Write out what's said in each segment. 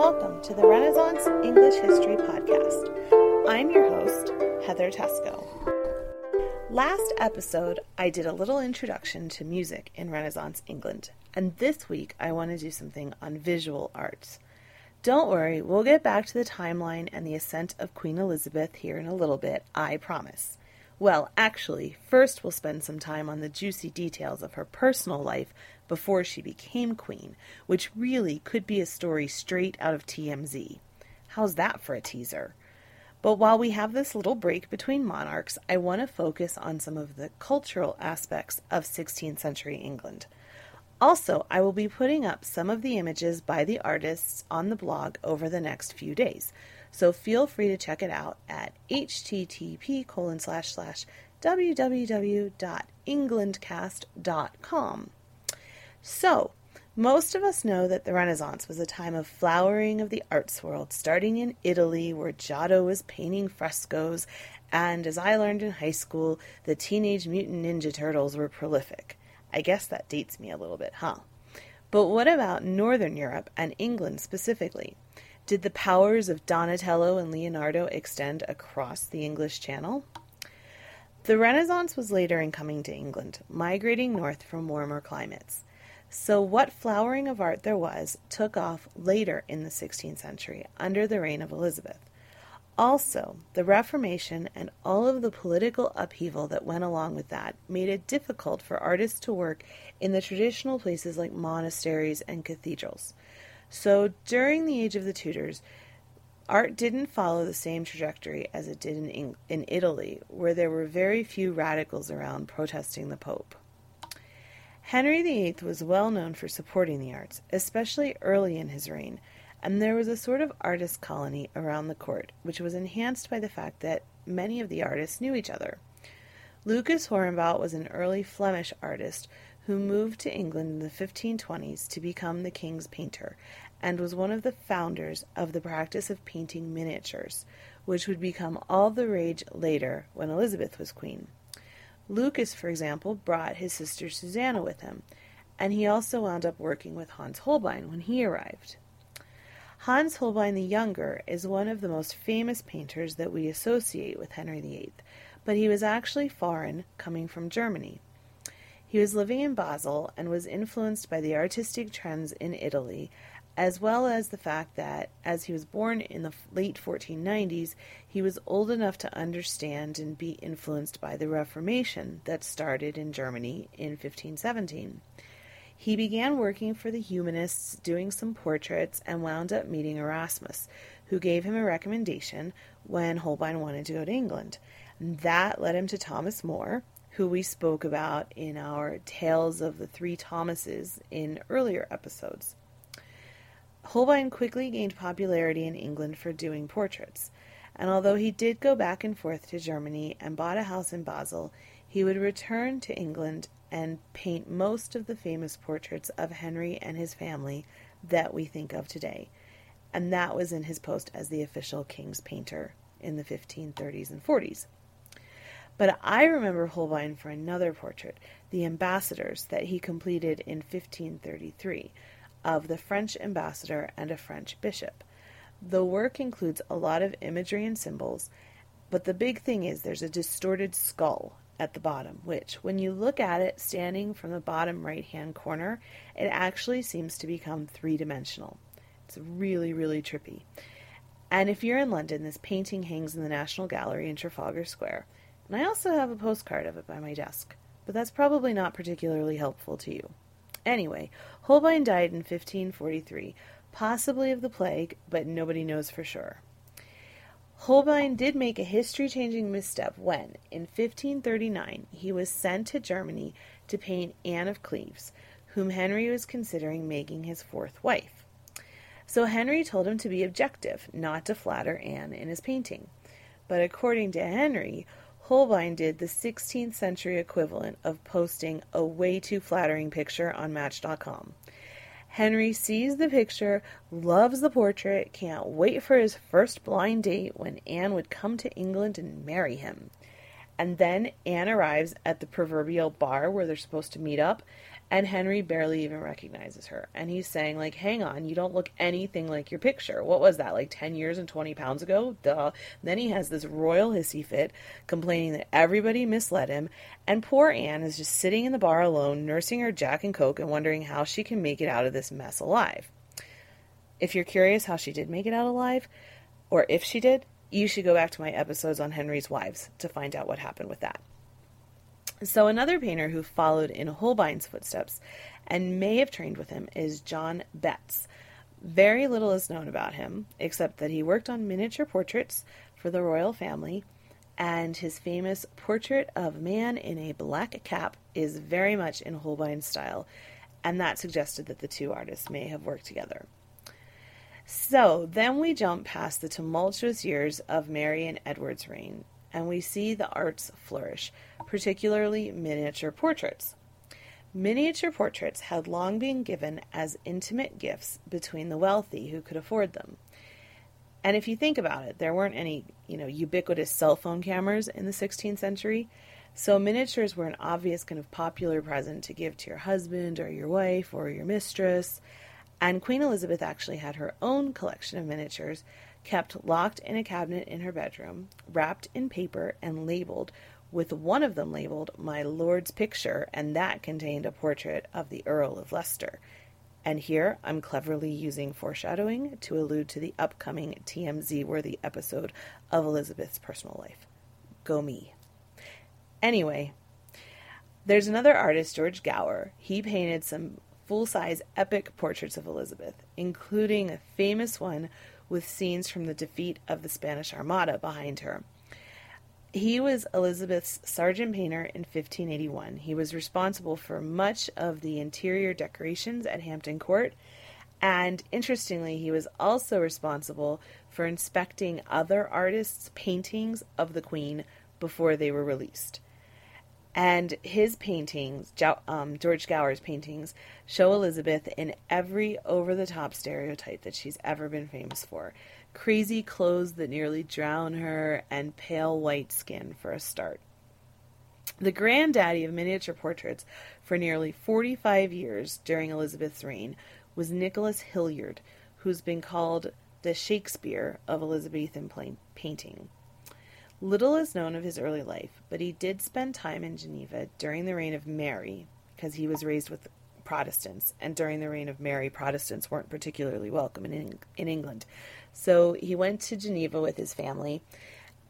Welcome to the Renaissance English History Podcast. I'm your host, Heather Teysko. Last episode, I did a little introduction to music in Renaissance England, and this week I want to do something on visual arts. Don't worry, we'll get back to the timeline and the ascent of Queen Elizabeth here in a little bit, I promise. Well, actually, first we'll spend some time on the juicy details of her personal life before she became queen, which really could be a story straight out of TMZ. How's that for a teaser? But while we have this little break between monarchs, I want to focus on some of the cultural aspects of 16th century England. Also, I will be putting up some of the images by the artists on the blog over the next few days. So feel free to check it out at http colon slash slash www.englandcast.com. So, most of us know that the Renaissance was a time of flowering of the arts world, starting in Italy, where Giotto was painting frescoes, and as I learned in high school, the Teenage Mutant Ninja Turtles were prolific. I guess that dates me a little bit, huh? But what about Northern Europe and England specifically? Did the powers of Donatello and Leonardo extend across the English Channel? The Renaissance was later in coming to England, migrating north from warmer climates. So, what flowering of art there was took off later in the 16th century under the reign of Elizabeth. Also, the Reformation and all of the political upheaval that went along with that made it difficult for artists to work in the traditional places like monasteries and cathedrals. So, during the age of the Tudors, art didn't follow the same trajectory as it did in, in Italy, where there were very few radicals around protesting the Pope. Henry VIII was well known for supporting the arts, especially early in his reign, and there was a sort of artist colony around the court, which was enhanced by the fact that many of the artists knew each other. Lucas Horenbout was an early Flemish artist who moved to England in the 1520s to become the king's painter, and was one of the founders of the practice of painting miniatures, which would become all the rage later when Elizabeth was queen. Lucas, for example, brought his sister Susanna with him, and he also wound up working with Hans Holbein when he arrived. Hans Holbein the Younger is one of the most famous painters that we associate with Henry VIII, but he was actually foreign, coming from Germany. He was living in Basel and was influenced by the artistic trends in Italy as well as the fact that, as he was born in the late 1490s, he was old enough to understand and be influenced by the Reformation that started in Germany in 1517. He began working for the humanists, doing some portraits, and wound up meeting Erasmus, who gave him a recommendation when Holbein wanted to go to England. That led him to Thomas More, who we spoke about in our Tales of the Three Thomases in earlier episodes. Holbein quickly gained popularity in England for doing portraits, and although he did go back and forth to Germany and bought a house in Basel, he would return to England and paint most of the famous portraits of Henry and his family that we think of today. And that was in his post as the official king's painter in the 1530s and 40s. But I remember Holbein for another portrait, The Ambassadors, that he completed in 1533 of the French ambassador and a French bishop. The work includes a lot of imagery and symbols, but the big thing is there's a distorted skull at the bottom, which, when you look at it standing from the bottom right hand corner, it actually seems to become three dimensional. It's really, really trippy. And if you're in London, this painting hangs in the National Gallery in Trafalgar Square. And I also have a postcard of it by my desk, but that's probably not particularly helpful to you. Anyway, Holbein died in 1543, possibly of the plague, but nobody knows for sure. Holbein did make a history changing misstep when, in 1539, he was sent to Germany to paint Anne of Cleves, whom Henry was considering making his fourth wife. So Henry told him to be objective, not to flatter Anne in his painting. But according to Henry, Holbein did the 16th century equivalent of posting a way too flattering picture on Match.com. Henry sees the picture, loves the portrait, can't wait for his first blind date when Anne would come to England and marry him. And then Anne arrives at the proverbial bar where they're supposed to meet up, and Henry barely even recognizes her. And he's saying, like, hang on, you don't look anything like your picture. What was that, like 10 years and 20 pounds ago? Duh. Then he has this royal hissy fit, complaining that everybody misled him, and poor Anne is just sitting in the bar alone, nursing her Jack and Coke and wondering how she can make it out of this mess alive. If you're curious how she did make it out alive, or if she did, you should go back to my episodes on Henry's wives to find out what happened with that. So, another painter who followed in Holbein's footsteps and may have trained with him is John Bettes. Very little is known about him, except that he worked on miniature portraits for the royal family, and his famous portrait of man in a black cap is very much in Holbein's style, and that suggested that the two artists may have worked together. So then we jump past the tumultuous years of Mary and Edward's reign and we see the arts flourish, particularly miniature portraits. Miniature portraits had long been given as intimate gifts between the wealthy who could afford them. And if you think about it, there weren't any, you know, ubiquitous cell phone cameras in the 16th century, so miniatures were an obvious kind of popular present to give to your husband or your wife or your mistress. And Queen Elizabeth actually had her own collection of miniatures kept locked in a cabinet in her bedroom, wrapped in paper and labeled, with one of them labeled My Lord's Picture, and that contained a portrait of the Earl of Leicester. And here I'm cleverly using foreshadowing to allude to the upcoming TMZ worthy episode of Elizabeth's personal life. Go me. Anyway, there's another artist, George Gower. He painted some full size epic portraits of Elizabeth, including a famous one with scenes from the defeat of the Spanish Armada behind her. He was Elizabeth's sergeant painter in 1581. He was responsible for much of the interior decorations at Hampton Court, and interestingly, he was also responsible for inspecting other artists' paintings of the Queen before they were released. And his paintings, um, George Gower's paintings, show Elizabeth in every over the top stereotype that she's ever been famous for crazy clothes that nearly drown her, and pale white skin for a start. The granddaddy of miniature portraits for nearly 45 years during Elizabeth's reign was Nicholas Hilliard, who's been called the Shakespeare of Elizabethan painting. Little is known of his early life, but he did spend time in Geneva during the reign of Mary, because he was raised with Protestants, and during the reign of Mary, Protestants weren't particularly welcome in, in England. So he went to Geneva with his family,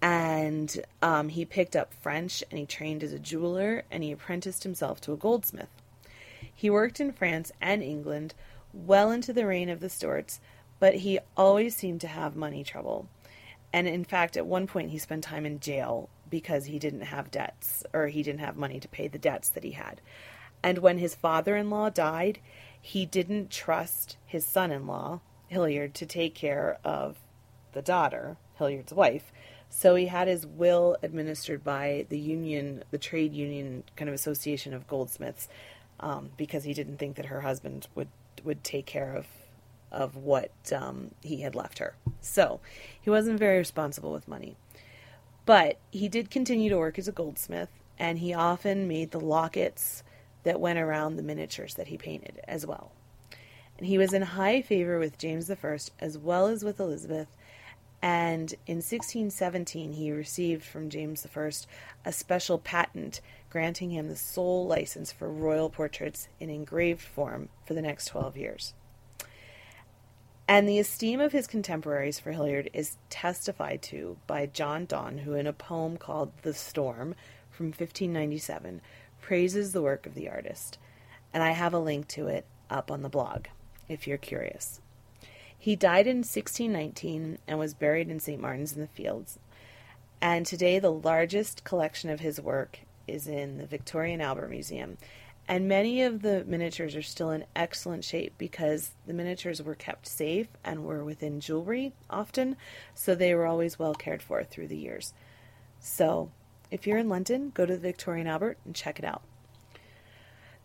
and um, he picked up French, and he trained as a jeweler, and he apprenticed himself to a goldsmith. He worked in France and England well into the reign of the Stuarts, but he always seemed to have money trouble. And in fact, at one point, he spent time in jail because he didn't have debts or he didn't have money to pay the debts that he had. And when his father in law died, he didn't trust his son in law, Hilliard, to take care of the daughter, Hilliard's wife. So he had his will administered by the union, the trade union kind of association of goldsmiths, um, because he didn't think that her husband would would take care of of what um, he had left her. So he wasn't very responsible with money. But he did continue to work as a goldsmith, and he often made the lockets that went around the miniatures that he painted as well. And he was in high favor with James I as well as with Elizabeth. And in 1617, he received from James I a special patent granting him the sole license for royal portraits in engraved form for the next 12 years. And the esteem of his contemporaries for Hilliard is testified to by John Donne, who, in a poem called The Storm from 1597, praises the work of the artist. And I have a link to it up on the blog if you're curious. He died in 1619 and was buried in St. Martin's in the Fields. And today, the largest collection of his work is in the Victoria and Albert Museum. And many of the miniatures are still in excellent shape because the miniatures were kept safe and were within jewelry often, so they were always well cared for through the years. So, if you're in London, go to the Victoria and Albert and check it out.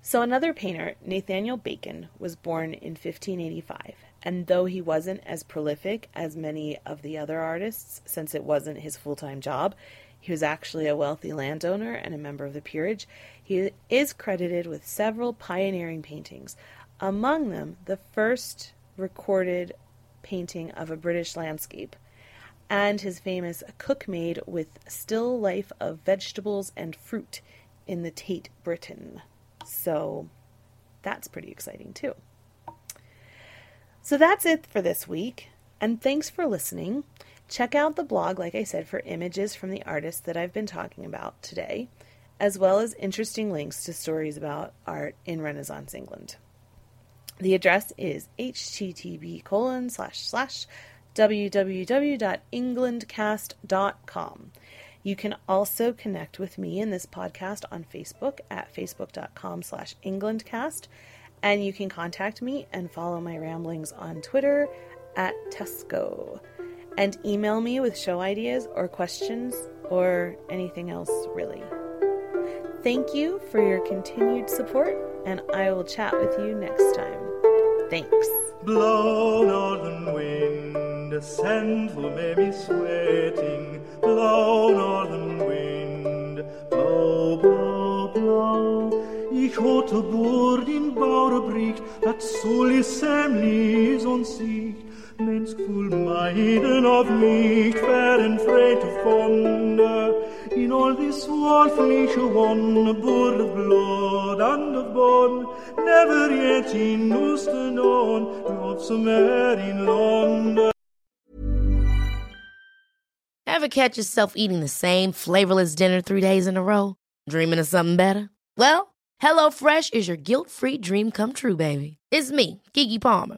So, another painter, Nathaniel Bacon, was born in 1585, and though he wasn't as prolific as many of the other artists, since it wasn't his full time job, he was actually a wealthy landowner and a member of the peerage. He is credited with several pioneering paintings, among them the first recorded painting of a British landscape, and his famous Cookmaid with still life of vegetables and fruit in the Tate Britain. So that's pretty exciting too. So that's it for this week, and thanks for listening. Check out the blog, like I said, for images from the artists that I've been talking about today, as well as interesting links to stories about art in Renaissance England. The address is http colon slash slash www.englandcast.com. You can also connect with me in this podcast on Facebook at facebook.com slash englandcast, and you can contact me and follow my ramblings on Twitter at Teysko and email me with show ideas or questions or anything else, really. Thank you for your continued support, and I will chat with you next time. Thanks. Blow, northern wind, send for me sweating. Blow, northern wind, blow, blow, blow. Ich hatte Bord in Bauerbricht, dat soll ich semlis und Sicht. Mänskfull maiden of mich färden frejt och fonda In all this me she won A bird of blood and of bone Never yet in Ooster known Love some in London Ever catch yourself eating the same flavorless dinner three days in a row? Dreaming of something better? Well, HelloFresh is your guilt-free dream come true, baby. It's me, Keke Palmer.